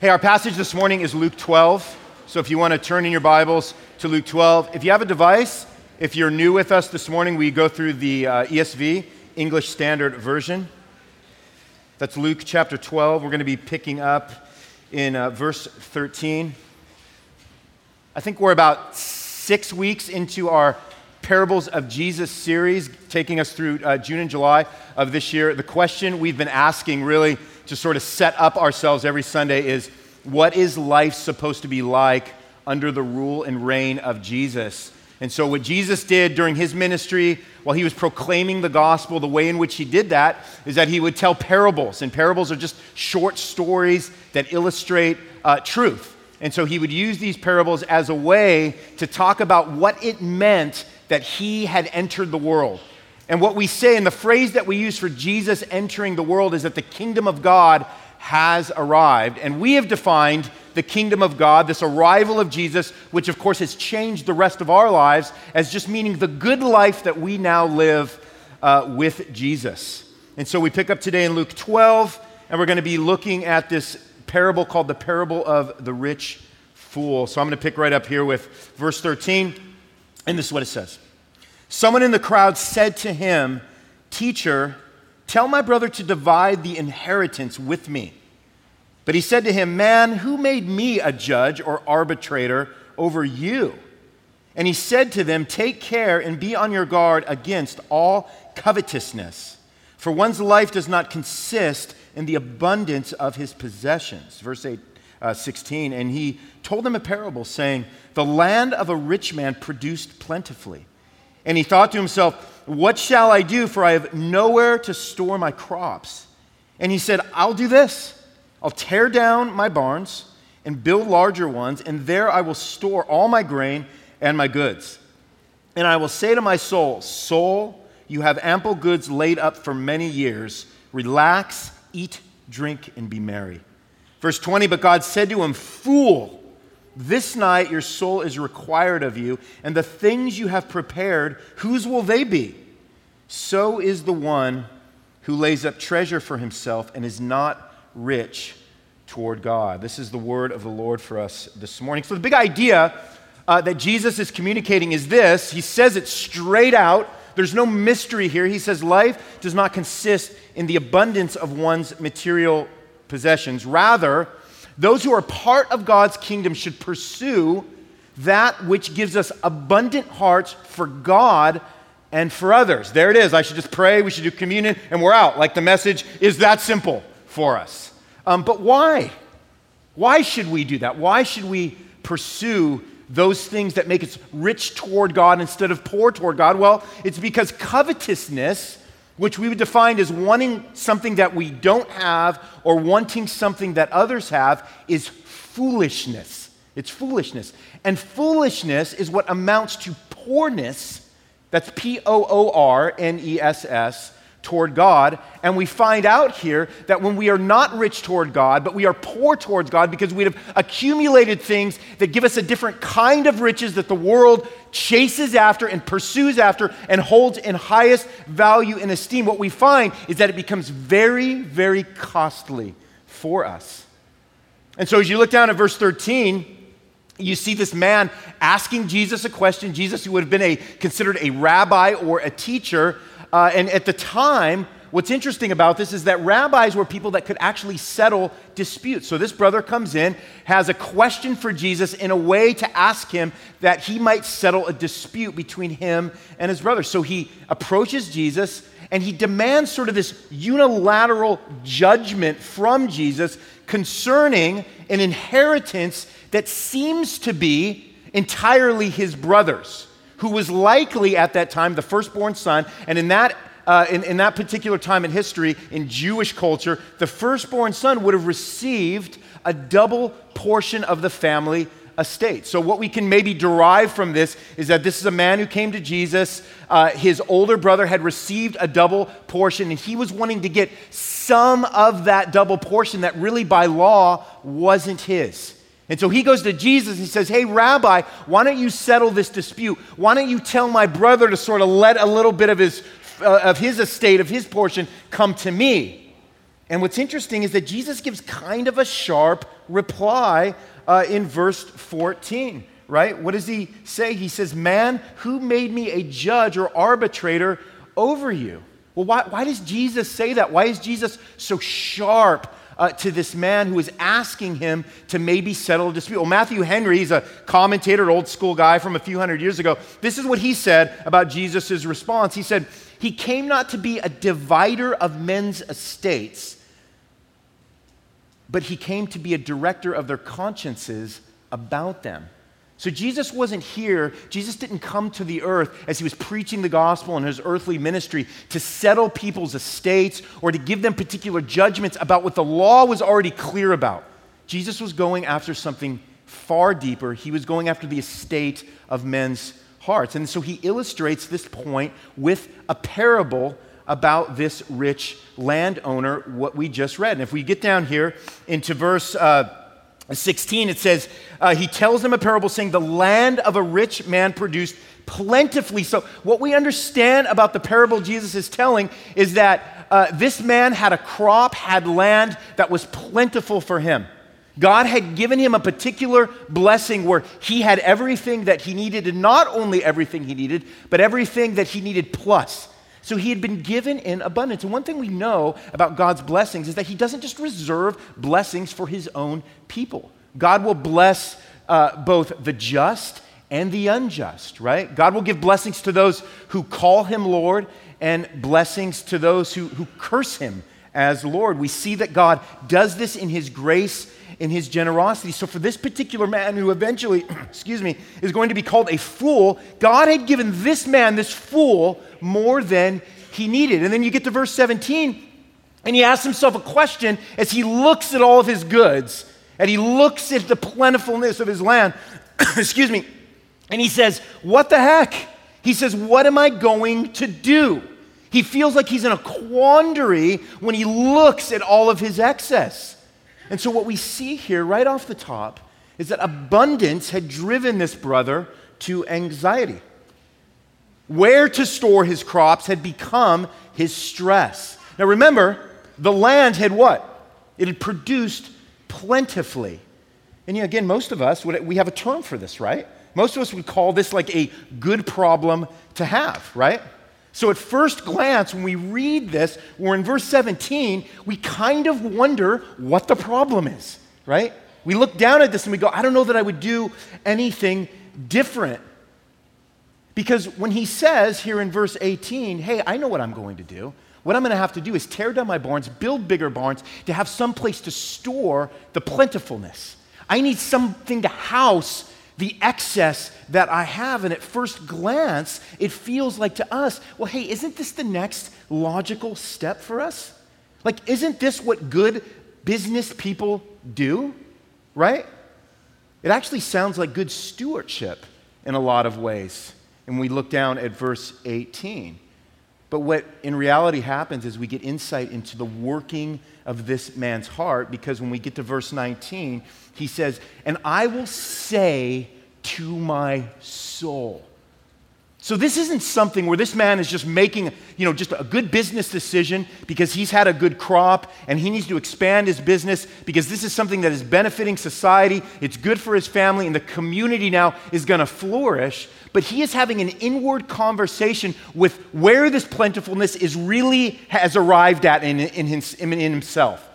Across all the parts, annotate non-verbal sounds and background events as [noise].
Hey, our passage this morning is Luke 12. So if you want to turn in your Bibles to Luke 12, if you have a device, if you're new with us this morning, we go through the uh, ESV, English Standard Version. That's Luke chapter 12. We're going to be picking up in uh, verse 13. I think we're about six weeks into our Parables of Jesus series, taking us through uh, June and July of this year. The question we've been asking, really, to sort of set up ourselves every Sunday is what is life supposed to be like under the rule and reign of Jesus? And so, what Jesus did during his ministry while he was proclaiming the gospel, the way in which he did that is that he would tell parables. And parables are just short stories that illustrate uh, truth. And so, he would use these parables as a way to talk about what it meant that he had entered the world. And what we say, and the phrase that we use for Jesus entering the world is that the kingdom of God has arrived. And we have defined the kingdom of God, this arrival of Jesus, which of course has changed the rest of our lives, as just meaning the good life that we now live uh, with Jesus. And so we pick up today in Luke 12, and we're going to be looking at this parable called the parable of the rich fool. So I'm going to pick right up here with verse 13. And this is what it says Someone in the crowd said to him, Teacher, tell my brother to divide the inheritance with me. But he said to him, Man, who made me a judge or arbitrator over you? And he said to them, Take care and be on your guard against all covetousness, for one's life does not consist in the abundance of his possessions. Verse 8, uh, 16. And he told them a parable, saying, The land of a rich man produced plentifully. And he thought to himself, What shall I do? For I have nowhere to store my crops. And he said, I'll do this I'll tear down my barns and build larger ones, and there I will store all my grain and my goods. And I will say to my soul, Soul, you have ample goods laid up for many years. Relax, eat, drink, and be merry. Verse 20, but God said to him, Fool, this night your soul is required of you, and the things you have prepared, whose will they be? So is the one who lays up treasure for himself and is not rich toward God. This is the word of the Lord for us this morning. So, the big idea uh, that Jesus is communicating is this He says it straight out. There's no mystery here. He says life does not consist in the abundance of one's material possessions. Rather, those who are part of God's kingdom should pursue that which gives us abundant hearts for God and for others. There it is. I should just pray, we should do communion, and we're out. Like the message is that simple for us. Um, but why? Why should we do that? Why should we pursue those things that make us rich toward God instead of poor toward God? Well, it's because covetousness which we would define as wanting something that we don't have or wanting something that others have, is foolishness. It's foolishness. And foolishness is what amounts to poorness. That's P O O R N E S S toward God. And we find out here that when we are not rich toward God, but we are poor towards God because we have accumulated things that give us a different kind of riches that the world chases after and pursues after and holds in highest value and esteem, what we find is that it becomes very, very costly for us. And so as you look down at verse 13, you see this man asking Jesus a question. Jesus, who would have been a, considered a rabbi or a teacher, uh, and at the time, what's interesting about this is that rabbis were people that could actually settle disputes. So this brother comes in, has a question for Jesus in a way to ask him that he might settle a dispute between him and his brother. So he approaches Jesus and he demands sort of this unilateral judgment from Jesus concerning an inheritance that seems to be entirely his brother's who was likely at that time the firstborn son. And in that, uh, in, in that particular time in history, in Jewish culture, the firstborn son would have received a double portion of the family estate. So, what we can maybe derive from this is that this is a man who came to Jesus. Uh, his older brother had received a double portion, and he was wanting to get some of that double portion that really by law wasn't his. And so he goes to Jesus. And he says, Hey, Rabbi, why don't you settle this dispute? Why don't you tell my brother to sort of let a little bit of his, uh, of his estate, of his portion, come to me? And what's interesting is that Jesus gives kind of a sharp reply uh, in verse 14, right? What does he say? He says, Man, who made me a judge or arbitrator over you? Well, why, why does Jesus say that? Why is Jesus so sharp uh, to this man who is asking him to maybe settle a dispute? Well, Matthew Henry, he's a commentator, old school guy from a few hundred years ago. This is what he said about Jesus' response. He said, He came not to be a divider of men's estates, but he came to be a director of their consciences about them. So Jesus wasn't here, Jesus didn't come to the earth as he was preaching the gospel in his earthly ministry to settle people's estates or to give them particular judgments about what the law was already clear about. Jesus was going after something far deeper. He was going after the estate of men's hearts. And so he illustrates this point with a parable about this rich landowner, what we just read. And if we get down here into verse. Uh, 16, it says, uh, He tells them a parable saying, The land of a rich man produced plentifully. So, what we understand about the parable Jesus is telling is that uh, this man had a crop, had land that was plentiful for him. God had given him a particular blessing where he had everything that he needed, and not only everything he needed, but everything that he needed plus. So he had been given in abundance. And one thing we know about God's blessings is that he doesn't just reserve blessings for his own people. God will bless uh, both the just and the unjust, right? God will give blessings to those who call him Lord and blessings to those who, who curse him as Lord. We see that God does this in his grace in his generosity. So, for this particular man who eventually, [clears throat] excuse me, is going to be called a fool, God had given this man, this fool, more than he needed. And then you get to verse 17, and he asks himself a question as he looks at all of his goods and he looks at the plentifulness of his land. [coughs] excuse me. And he says, What the heck? He says, What am I going to do? He feels like he's in a quandary when he looks at all of his excess. And so, what we see here right off the top is that abundance had driven this brother to anxiety. Where to store his crops had become his stress. Now, remember, the land had what? It had produced plentifully. And again, most of us, would, we have a term for this, right? Most of us would call this like a good problem to have, right? So, at first glance, when we read this, we're in verse 17, we kind of wonder what the problem is, right? We look down at this and we go, I don't know that I would do anything different. Because when he says here in verse 18, hey, I know what I'm going to do. What I'm going to have to do is tear down my barns, build bigger barns to have some place to store the plentifulness. I need something to house the excess that I have. And at first glance, it feels like to us, well, hey, isn't this the next logical step for us? Like, isn't this what good business people do? Right? It actually sounds like good stewardship in a lot of ways. And we look down at verse 18. But what in reality happens is we get insight into the working of this man's heart because when we get to verse 19, he says, And I will say to my soul. So this isn't something where this man is just making, you know, just a good business decision because he's had a good crop and he needs to expand his business because this is something that is benefiting society, it's good for his family and the community now is going to flourish, but he is having an inward conversation with where this plentifulness is really has arrived at in, in, his, in himself.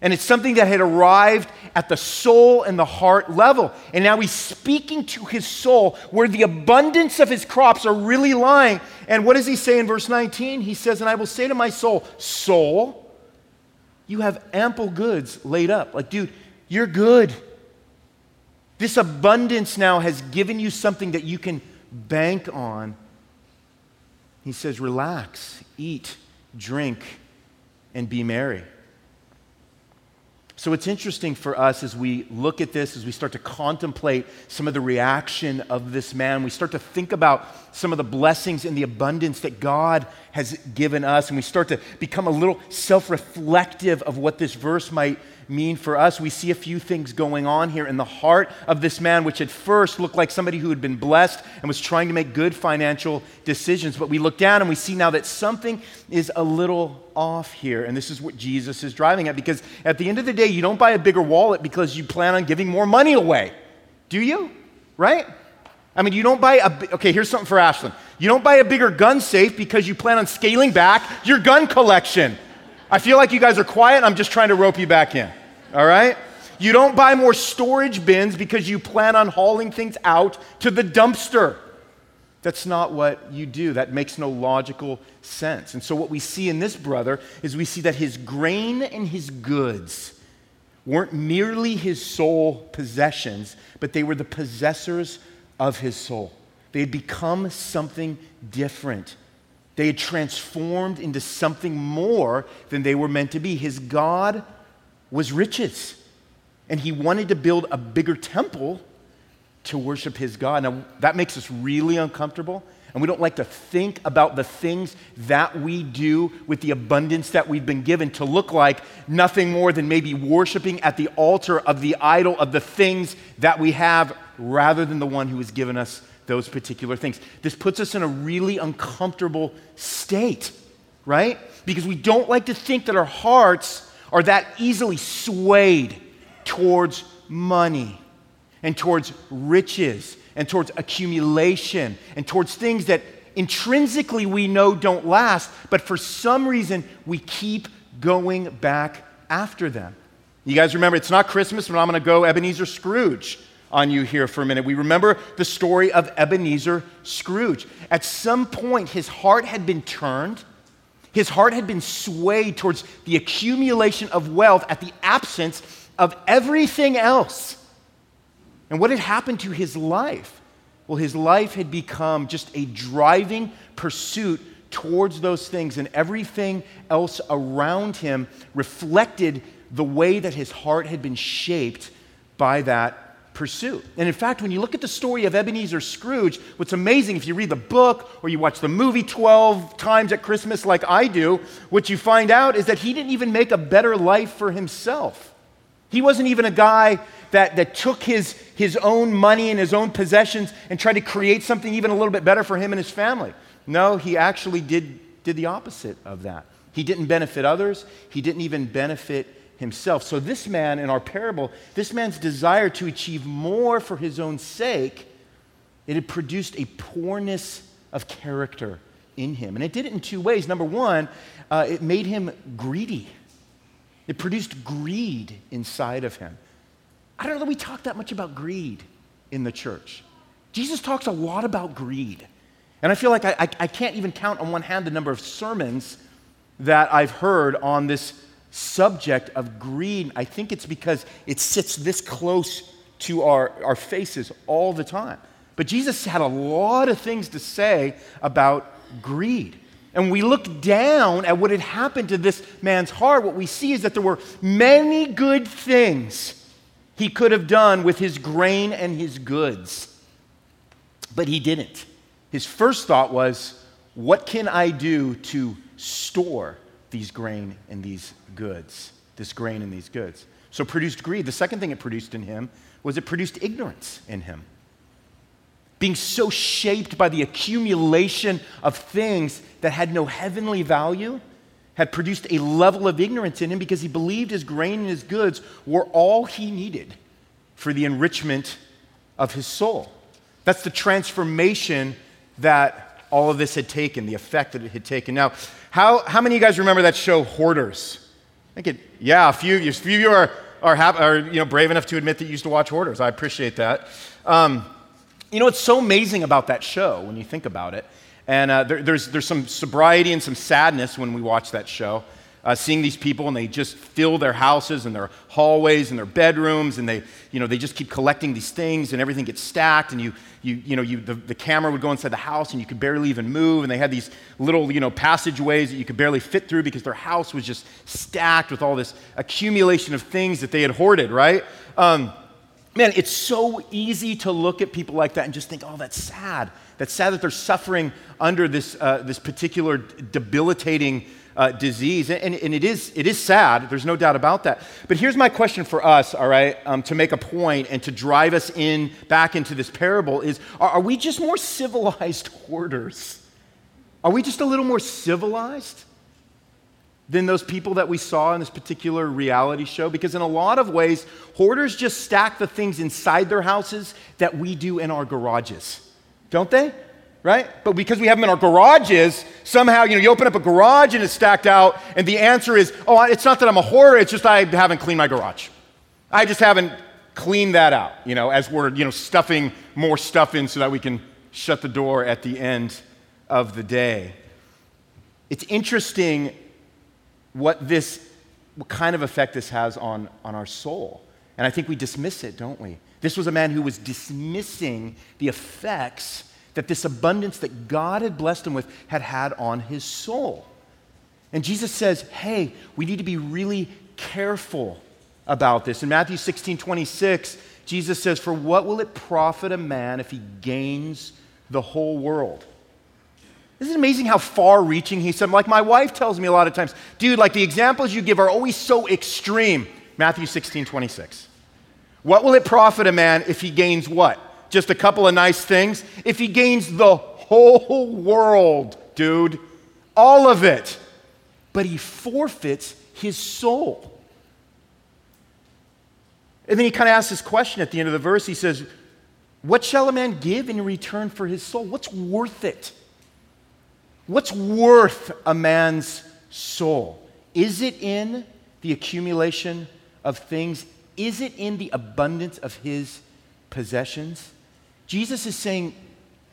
And it's something that had arrived at the soul and the heart level. And now he's speaking to his soul where the abundance of his crops are really lying. And what does he say in verse 19? He says, And I will say to my soul, Soul, you have ample goods laid up. Like, dude, you're good. This abundance now has given you something that you can bank on. He says, Relax, eat, drink, and be merry. So it's interesting for us as we look at this, as we start to contemplate some of the reaction of this man, we start to think about some of the blessings and the abundance that God has given us, and we start to become a little self reflective of what this verse might mean for us, we see a few things going on here in the heart of this man, which at first looked like somebody who had been blessed and was trying to make good financial decisions. But we look down and we see now that something is a little off here. And this is what Jesus is driving at because at the end of the day, you don't buy a bigger wallet because you plan on giving more money away. Do you? Right? I mean, you don't buy a, okay, here's something for Ashlyn. You don't buy a bigger gun safe because you plan on scaling back your gun collection. I feel like you guys are quiet. I'm just trying to rope you back in. All right? You don't buy more storage bins because you plan on hauling things out to the dumpster. That's not what you do. That makes no logical sense. And so, what we see in this brother is we see that his grain and his goods weren't merely his sole possessions, but they were the possessors of his soul. They had become something different. They had transformed into something more than they were meant to be. His God was riches, and he wanted to build a bigger temple to worship his God. Now, that makes us really uncomfortable, and we don't like to think about the things that we do with the abundance that we've been given to look like nothing more than maybe worshiping at the altar of the idol of the things that we have rather than the one who has given us those particular things. This puts us in a really uncomfortable state, right? Because we don't like to think that our hearts are that easily swayed towards money and towards riches and towards accumulation and towards things that intrinsically we know don't last, but for some reason we keep going back after them. You guys remember, it's not Christmas, but I'm going to go Ebenezer Scrooge on you here for a minute. We remember the story of Ebenezer Scrooge. At some point, his heart had been turned, his heart had been swayed towards the accumulation of wealth at the absence of everything else. And what had happened to his life? Well, his life had become just a driving pursuit towards those things, and everything else around him reflected the way that his heart had been shaped by that pursuit. And in fact, when you look at the story of Ebenezer Scrooge, what's amazing, if you read the book or you watch the movie 12 times at Christmas like I do, what you find out is that he didn't even make a better life for himself. He wasn't even a guy that, that took his, his own money and his own possessions and tried to create something even a little bit better for him and his family. No, he actually did, did the opposite of that. He didn't benefit others, he didn't even benefit himself. So, this man in our parable, this man's desire to achieve more for his own sake, it had produced a poorness of character in him. And it did it in two ways. Number one, uh, it made him greedy, it produced greed inside of him. I don't know that we talk that much about greed in the church. Jesus talks a lot about greed. And I feel like I, I, I can't even count on one hand the number of sermons that I've heard on this subject of greed, I think it's because it sits this close to our, our faces all the time. But Jesus had a lot of things to say about greed. And we look down at what had happened to this man's heart, what we see is that there were many good things he could have done with his grain and his goods. But he didn't. His first thought was, What can I do to store these grain and these goods, this grain and these goods. So produced greed. The second thing it produced in him was it produced ignorance in him. Being so shaped by the accumulation of things that had no heavenly value had produced a level of ignorance in him because he believed his grain and his goods were all he needed for the enrichment of his soul. That's the transformation that all of this had taken, the effect that it had taken. Now, how, how many of you guys remember that show, Hoarders? I think it, yeah, a few, a few of you are, are, are you know, brave enough to admit that you used to watch Hoarders. I appreciate that. Um, you know, what's so amazing about that show when you think about it, and uh, there, there's, there's some sobriety and some sadness when we watch that show uh, seeing these people and they just fill their houses and their hallways and their bedrooms and they, you know, they just keep collecting these things and everything gets stacked and you, you, you know, you, the, the camera would go inside the house and you could barely even move and they had these little, you know, passageways that you could barely fit through because their house was just stacked with all this accumulation of things that they had hoarded, right? Um, man, it's so easy to look at people like that and just think, oh, that's sad. That's sad that they're suffering under this, uh, this particular debilitating uh, disease. And, and, it, is, it is sad, there's no doubt about that. But here's my question for us, all right, um, to make a point and to drive us in back into this parable is are, are we just more civilized [laughs] hoarders? Are we just a little more civilized? than those people that we saw in this particular reality show because, in a lot of ways, hoarders just stack the things inside their houses that we do in our garages, don't they? Right? But because we have them in our garages, somehow, you know, you open up a garage and it's stacked out, and the answer is, oh, it's not that I'm a hoarder, it's just I haven't cleaned my garage. I just haven't cleaned that out, you know, as we're, you know, stuffing more stuff in so that we can shut the door at the end of the day. It's interesting what this, what kind of effect this has on, on our soul. And I think we dismiss it, don't we? This was a man who was dismissing the effects that this abundance that God had blessed him with had had on his soul. And Jesus says, hey, we need to be really careful about this. In Matthew 16 26, Jesus says, For what will it profit a man if he gains the whole world? Isn't amazing how far reaching he said? Like my wife tells me a lot of times, dude, like the examples you give are always so extreme. Matthew 16, 26. What will it profit a man if he gains what? Just a couple of nice things? If he gains the whole world, dude, all of it, but he forfeits his soul. And then he kind of asks this question at the end of the verse. He says, What shall a man give in return for his soul? What's worth it? What's worth a man's soul? Is it in the accumulation of things? Is it in the abundance of his possessions? Jesus is saying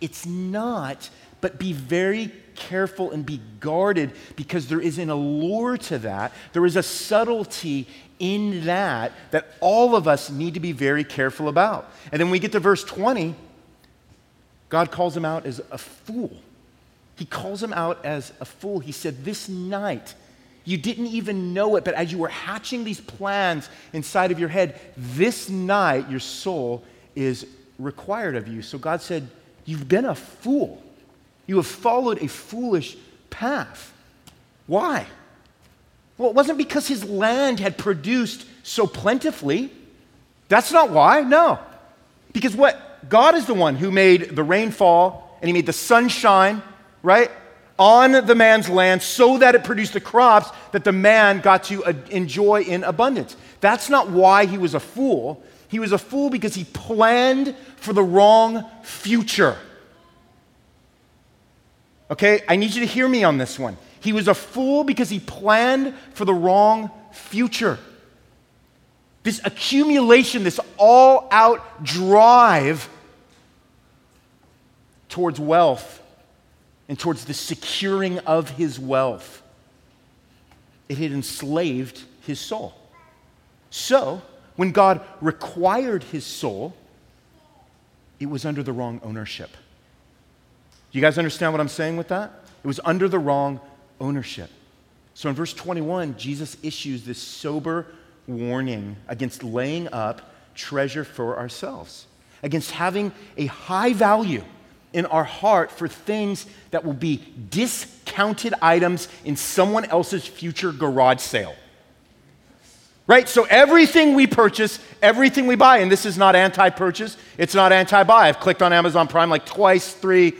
it's not, but be very careful and be guarded because there is an allure to that. There is a subtlety in that that all of us need to be very careful about. And then we get to verse 20, God calls him out as a fool. He calls him out as a fool. He said, This night, you didn't even know it, but as you were hatching these plans inside of your head, this night your soul is required of you. So God said, You've been a fool. You have followed a foolish path. Why? Well, it wasn't because his land had produced so plentifully. That's not why, no. Because what? God is the one who made the rainfall and he made the sunshine, right? On the man's land so that it produced the crops that the man got to uh, enjoy in abundance. That's not why he was a fool. He was a fool because he planned for the wrong future. Okay, I need you to hear me on this one. He was a fool because he planned for the wrong future. This accumulation, this all out drive towards wealth and towards the securing of his wealth. It had enslaved his soul. So, when God required his soul, it was under the wrong ownership. You guys understand what I'm saying with that? It was under the wrong ownership. So in verse 21, Jesus issues this sober warning against laying up treasure for ourselves, against having a high value in our heart for things that will be discounted items in someone else's future garage sale. Right? So everything we purchase, everything we buy, and this is not anti purchase, it's not anti buy. I've clicked on Amazon Prime like twice, three,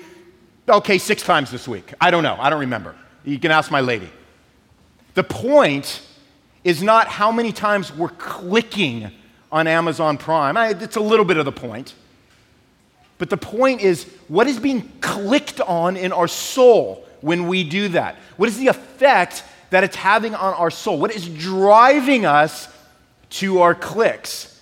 okay, six times this week. I don't know. I don't remember. You can ask my lady. The point is not how many times we're clicking on Amazon Prime. I, it's a little bit of the point. But the point is, what is being clicked on in our soul when we do that? What is the effect that it's having on our soul? What is driving us to our clicks?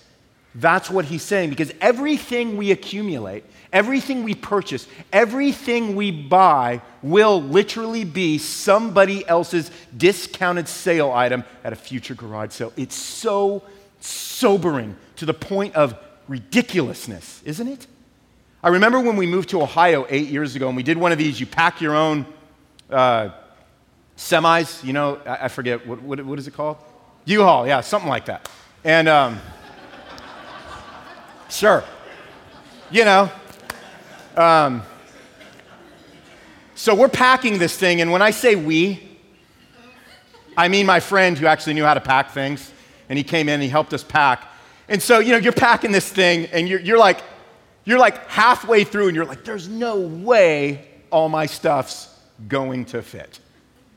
That's what he's saying because everything we accumulate, everything we purchase, everything we buy will literally be somebody else's discounted sale item at a future garage sale. It's so sobering to the point of ridiculousness, isn't it? I remember when we moved to Ohio eight years ago and we did one of these, you pack your own uh, semis, you know, I, I forget, what, what, what is it called? U-Haul, yeah, something like that. And um, sure, you know. Um, so we're packing this thing, and when I say we, I mean, my friend who actually knew how to pack things, and he came in and he helped us pack. And so, you know, you're packing this thing, and you're, you're like, you're like halfway through, and you're like, there's no way all my stuff's going to fit.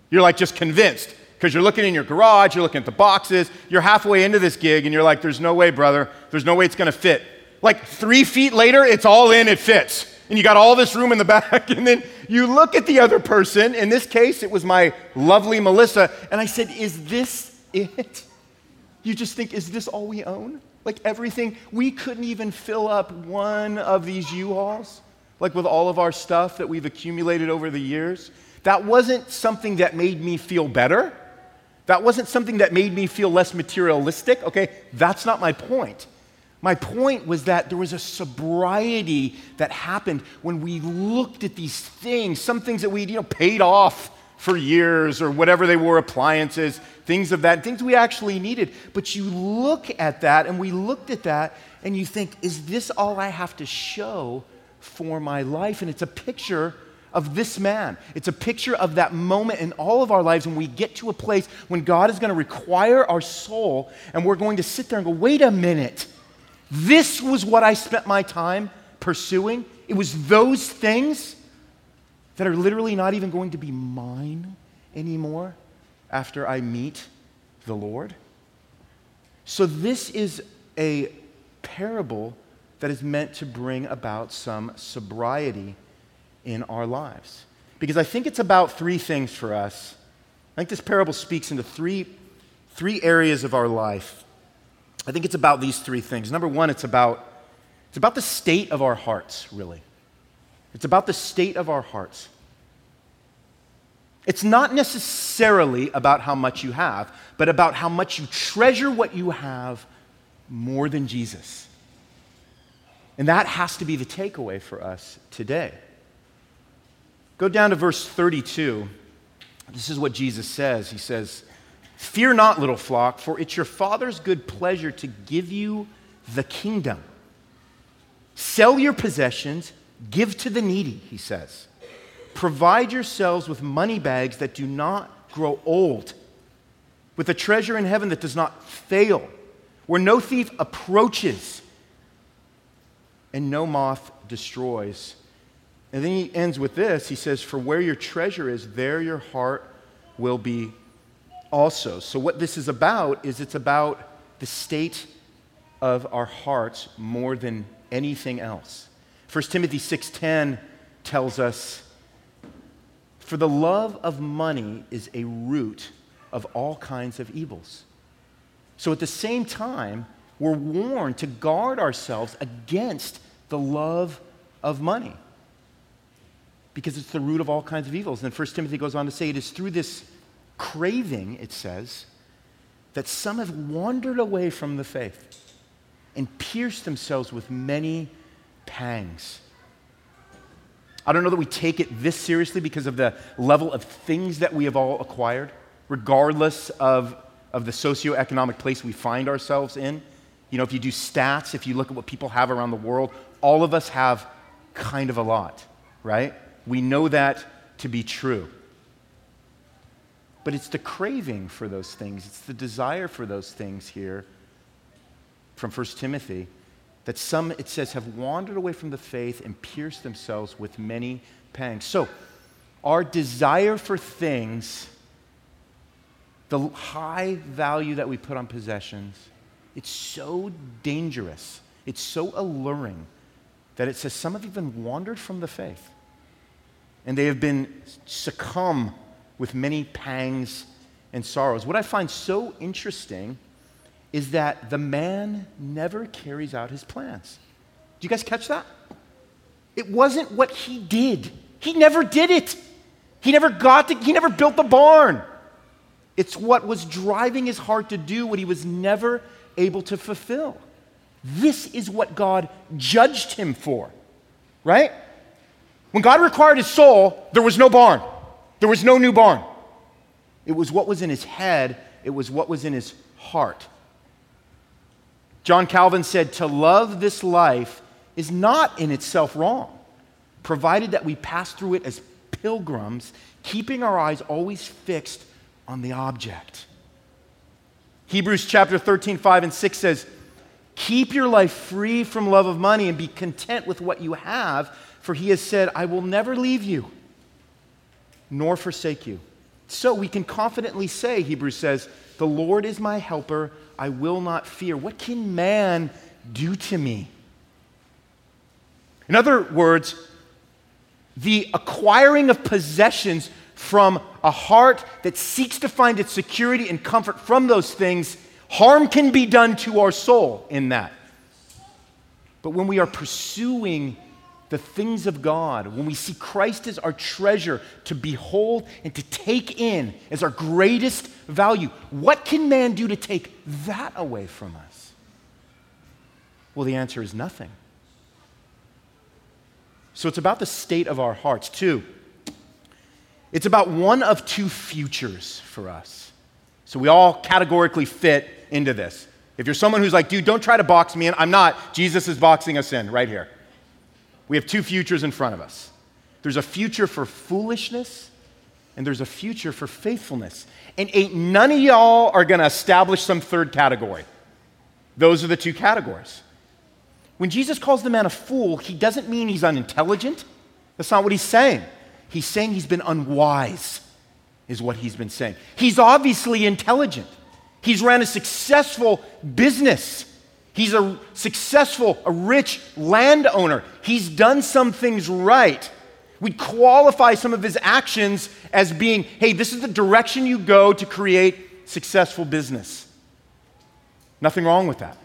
You're like just convinced because you're looking in your garage, you're looking at the boxes, you're halfway into this gig, and you're like, there's no way, brother, there's no way it's gonna fit. Like three feet later, it's all in, it fits. And you got all this room in the [laughs] back, and then you look at the other person. In this case, it was my lovely Melissa, and I said, Is this it? You just think, Is this all we own? Like everything, we couldn't even fill up one of these U Hauls, like with all of our stuff that we've accumulated over the years. That wasn't something that made me feel better. That wasn't something that made me feel less materialistic. Okay, that's not my point. My point was that there was a sobriety that happened when we looked at these things, some things that we you know paid off for years or whatever they were, appliances, things of that, things we actually needed. But you look at that and we looked at that and you think, is this all I have to show for my life? And it's a picture of this man. It's a picture of that moment in all of our lives when we get to a place when God is going to require our soul and we're going to sit there and go, wait a minute. This was what I spent my time pursuing. It was those things that are literally not even going to be mine anymore after I meet the Lord. So, this is a parable that is meant to bring about some sobriety in our lives. Because I think it's about three things for us. I think this parable speaks into three, three areas of our life. I think it's about these three things. Number one, it's about, it's about the state of our hearts, really. It's about the state of our hearts. It's not necessarily about how much you have, but about how much you treasure what you have more than Jesus. And that has to be the takeaway for us today. Go down to verse 32. This is what Jesus says. He says, Fear not, little flock, for it's your Father's good pleasure to give you the kingdom. Sell your possessions, give to the needy, he says. Provide yourselves with money bags that do not grow old, with a treasure in heaven that does not fail, where no thief approaches and no moth destroys. And then he ends with this. He says, For where your treasure is, there your heart will be also. So, what this is about is it's about the state of our hearts more than anything else. 1 Timothy 6:10 tells us for the love of money is a root of all kinds of evils. So at the same time, we're warned to guard ourselves against the love of money because it's the root of all kinds of evils. And 1 Timothy goes on to say it is through this craving, it says, that some have wandered away from the faith and pierced themselves with many pangs. I don't know that we take it this seriously because of the level of things that we have all acquired, regardless of, of the socioeconomic place we find ourselves in. You know, if you do stats, if you look at what people have around the world, all of us have kind of a lot, right? We know that to be true. But it's the craving for those things, it's the desire for those things here from 1 Timothy that some, it says, have wandered away from the faith and pierced themselves with many pangs. So, our desire for things, the high value that we put on possessions, it's so dangerous, it's so alluring that it says some have even wandered from the faith and they have been succumb with many pangs and sorrows. What I find so interesting is that the man never carries out his plans. Do you guys catch that? It wasn't what he did. He never did it. He never got to, he never built the barn. It's what was driving his heart to do what he was never able to fulfill. This is what God judged him for, right? When God required his soul, there was no barn, there was no new barn. It was what was in his head, it was what was in his heart. John Calvin said, To love this life is not in itself wrong, provided that we pass through it as pilgrims, keeping our eyes always fixed on the object. Hebrews chapter 13, 5 and 6 says, Keep your life free from love of money and be content with what you have, for he has said, I will never leave you nor forsake you. So we can confidently say, Hebrews says, The Lord is my helper, I will not fear. What can man do to me? In other words, the acquiring of possessions from a heart that seeks to find its security and comfort from those things, harm can be done to our soul in that. But when we are pursuing the things of God, when we see Christ as our treasure to behold and to take in as our greatest value, what can man do to take that away from us? Well, the answer is nothing. So it's about the state of our hearts. too. it's about one of two futures for us. So we all categorically fit into this. If you're someone who's like, dude, don't try to box me in, I'm not. Jesus is boxing us in right here. We have two futures in front of us there's a future for foolishness, and there's a future for faithfulness. And ain't none of y'all are going to establish some third category. Those are the two categories. When Jesus calls the man a fool, he doesn't mean he's unintelligent. That's not what he's saying. He's saying he's been unwise, is what he's been saying. He's obviously intelligent. He's ran a successful business. He's a successful, a rich landowner. He's done some things right. We'd qualify some of his actions as being hey, this is the direction you go to create successful business. Nothing wrong with that.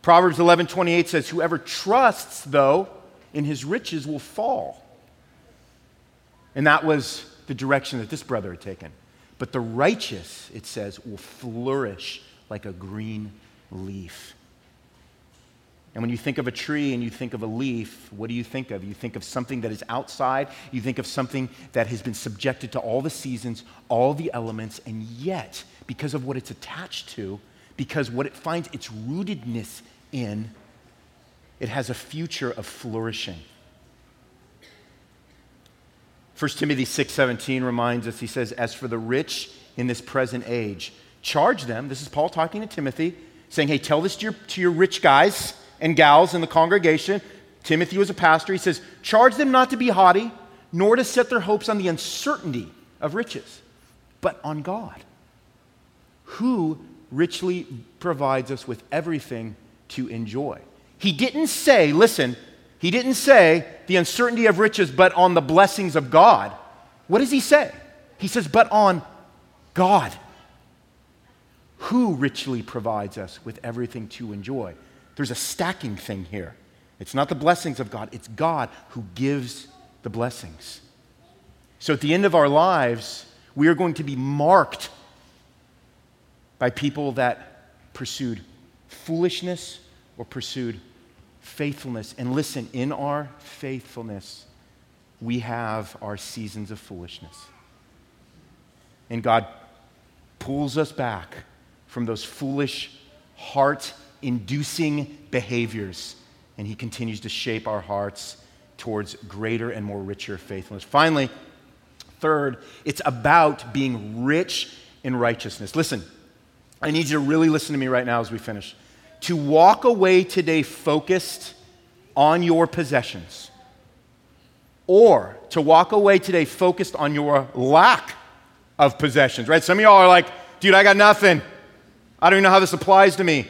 Proverbs 11 28 says, Whoever trusts, though, in his riches will fall. And that was the direction that this brother had taken. But the righteous, it says, will flourish like a green leaf. And when you think of a tree and you think of a leaf, what do you think of? You think of something that is outside, you think of something that has been subjected to all the seasons, all the elements, and yet, because of what it's attached to, because what it finds its rootedness in, it has a future of flourishing. 1 Timothy 6:17 reminds us he says as for the rich in this present age charge them this is Paul talking to Timothy saying hey tell this to your, to your rich guys and gals in the congregation Timothy was a pastor he says charge them not to be haughty nor to set their hopes on the uncertainty of riches but on God who richly provides us with everything to enjoy he didn't say listen he didn't say the uncertainty of riches, but on the blessings of God. What does he say? He says, but on God, who richly provides us with everything to enjoy. There's a stacking thing here. It's not the blessings of God, it's God who gives the blessings. So at the end of our lives, we are going to be marked by people that pursued foolishness or pursued faithfulness. And listen, in our faithfulness, we have our seasons of foolishness. And God pulls us back from those foolish, heart inducing behaviors. And He continues to shape our hearts towards greater and more richer faithfulness. Finally, third, it's about being rich in righteousness. Listen, I need you to really listen to me right now as we finish to walk away today focused on your possessions, or to walk away today focused on your lack of possessions, right? Some of y'all are like, dude, I got nothing. I don't even know how this applies to me.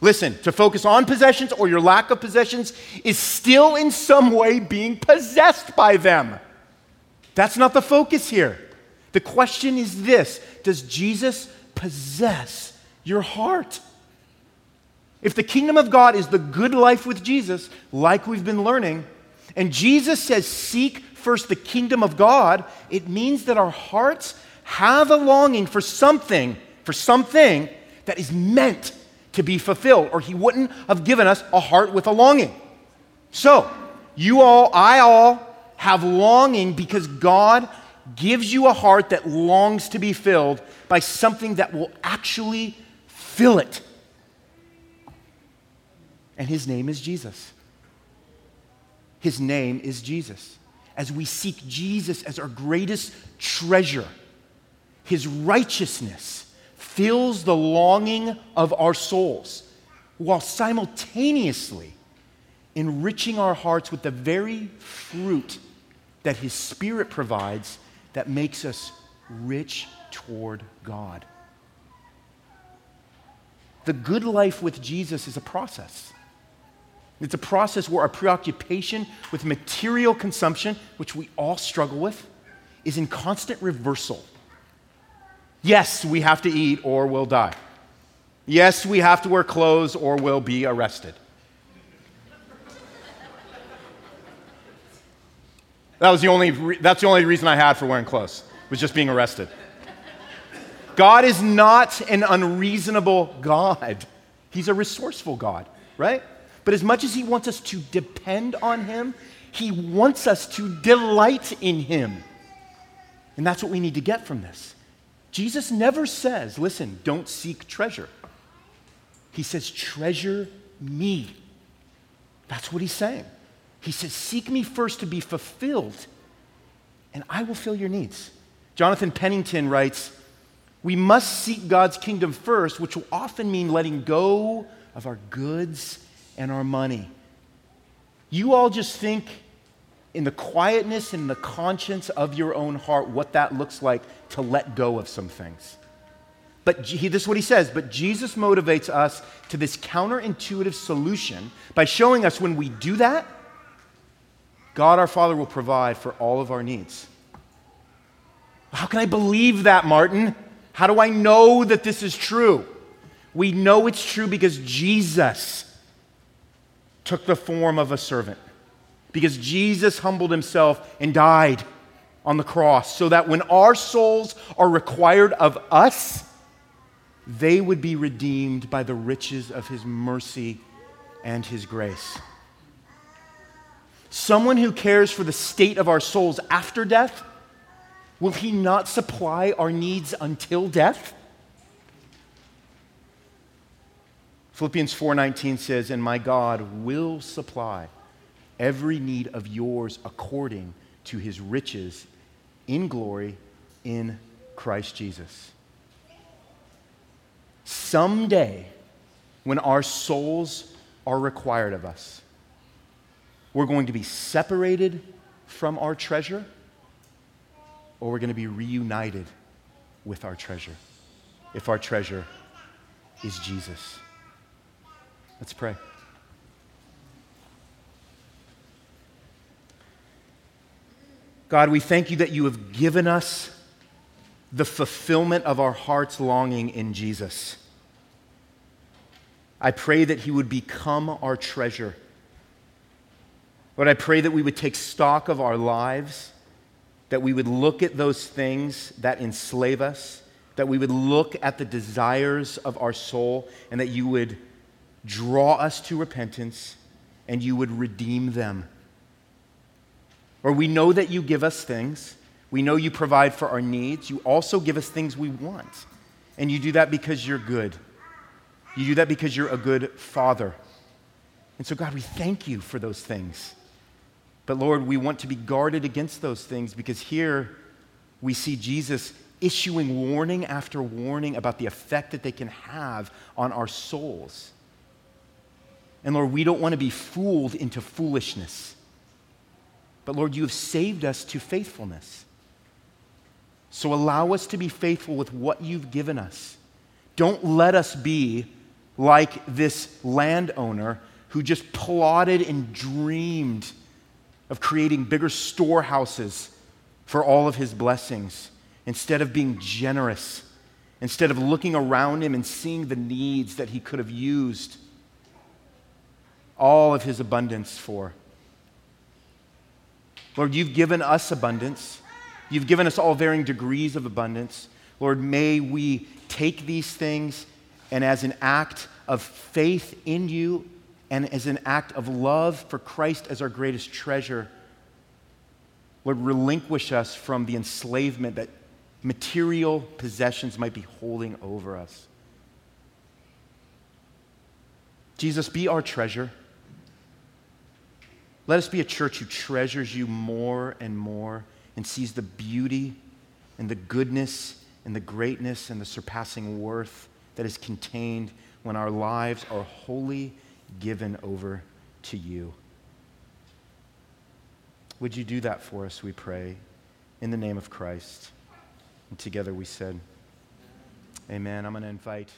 Listen, to focus on possessions or your lack of possessions is still in some way being possessed by them. That's not the focus here. The question is this Does Jesus possess your heart? If the kingdom of God is the good life with Jesus, like we've been learning, and Jesus says, Seek first the kingdom of God, it means that our hearts have a longing for something, for something that is meant to be fulfilled, or He wouldn't have given us a heart with a longing. So, you all, I all, have longing because God gives you a heart that longs to be filled by something that will actually fill it. And his name is Jesus. His name is Jesus. As we seek Jesus as our greatest treasure, his righteousness fills the longing of our souls while simultaneously enriching our hearts with the very fruit that his spirit provides that makes us rich toward God. The good life with Jesus is a process. It's a process where our preoccupation with material consumption, which we all struggle with, is in constant reversal. Yes, we have to eat or we'll die. Yes, we have to wear clothes or we'll be arrested. That was the only re- that's the only reason I had for wearing clothes, was just being arrested. God is not an unreasonable God. He's a resourceful God, right? But as much as He wants us to depend on Him, He wants us to delight in Him. And that's what we need to get from this. Jesus never says, listen, don't seek treasure. He says, treasure me. That's what He's saying. He says, Seek me first to be fulfilled, and I will fill your needs. Jonathan Pennington writes, We must seek God's kingdom first, which will often mean letting go of our goods and our money. You all just think in the quietness and the conscience of your own heart what that looks like to let go of some things. But he, this is what he says. But Jesus motivates us to this counterintuitive solution by showing us when we do that, God our Father will provide for all of our needs. How can I believe that, Martin? How do I know that this is true? We know it's true because Jesus took the form of a servant, because Jesus humbled himself and died on the cross so that when our souls are required of us, they would be redeemed by the riches of his mercy and his grace. Someone who cares for the state of our souls after death, will he not supply our needs until death? Philippians 4:19 says, "And my God will supply every need of yours according to his riches in glory in Christ Jesus." Someday, when our souls are required of us, we're going to be separated from our treasure, or we're going to be reunited with our treasure if our treasure is Jesus. Let's pray. God, we thank you that you have given us the fulfillment of our heart's longing in Jesus. I pray that he would become our treasure Lord, I pray that we would take stock of our lives, that we would look at those things that enslave us, that we would look at the desires of our soul, and that you would draw us to repentance and you would redeem them. Or we know that you give us things. We know you provide for our needs. You also give us things we want. And you do that because you're good. You do that because you're a good father. And so, God, we thank you for those things. But Lord, we want to be guarded against those things because here we see Jesus issuing warning after warning about the effect that they can have on our souls. And Lord, we don't want to be fooled into foolishness. But Lord, you have saved us to faithfulness. So allow us to be faithful with what you've given us. Don't let us be like this landowner who just plotted and dreamed of creating bigger storehouses for all of his blessings instead of being generous, instead of looking around him and seeing the needs that he could have used all of his abundance for. Lord, you've given us abundance. You've given us all varying degrees of abundance. Lord, may we take these things and as an act of faith in you and as an act of love for Christ as our greatest treasure, Lord, relinquish us from the enslavement that material possessions might be holding over us. Jesus, be our treasure. Let us be a church who treasures you more and more and sees the beauty and the goodness and the greatness and the surpassing worth that is contained when our lives are wholly given over to you. Would you do that for us, we pray, in the name of Christ? And together we said, Amen. I'm going to invite.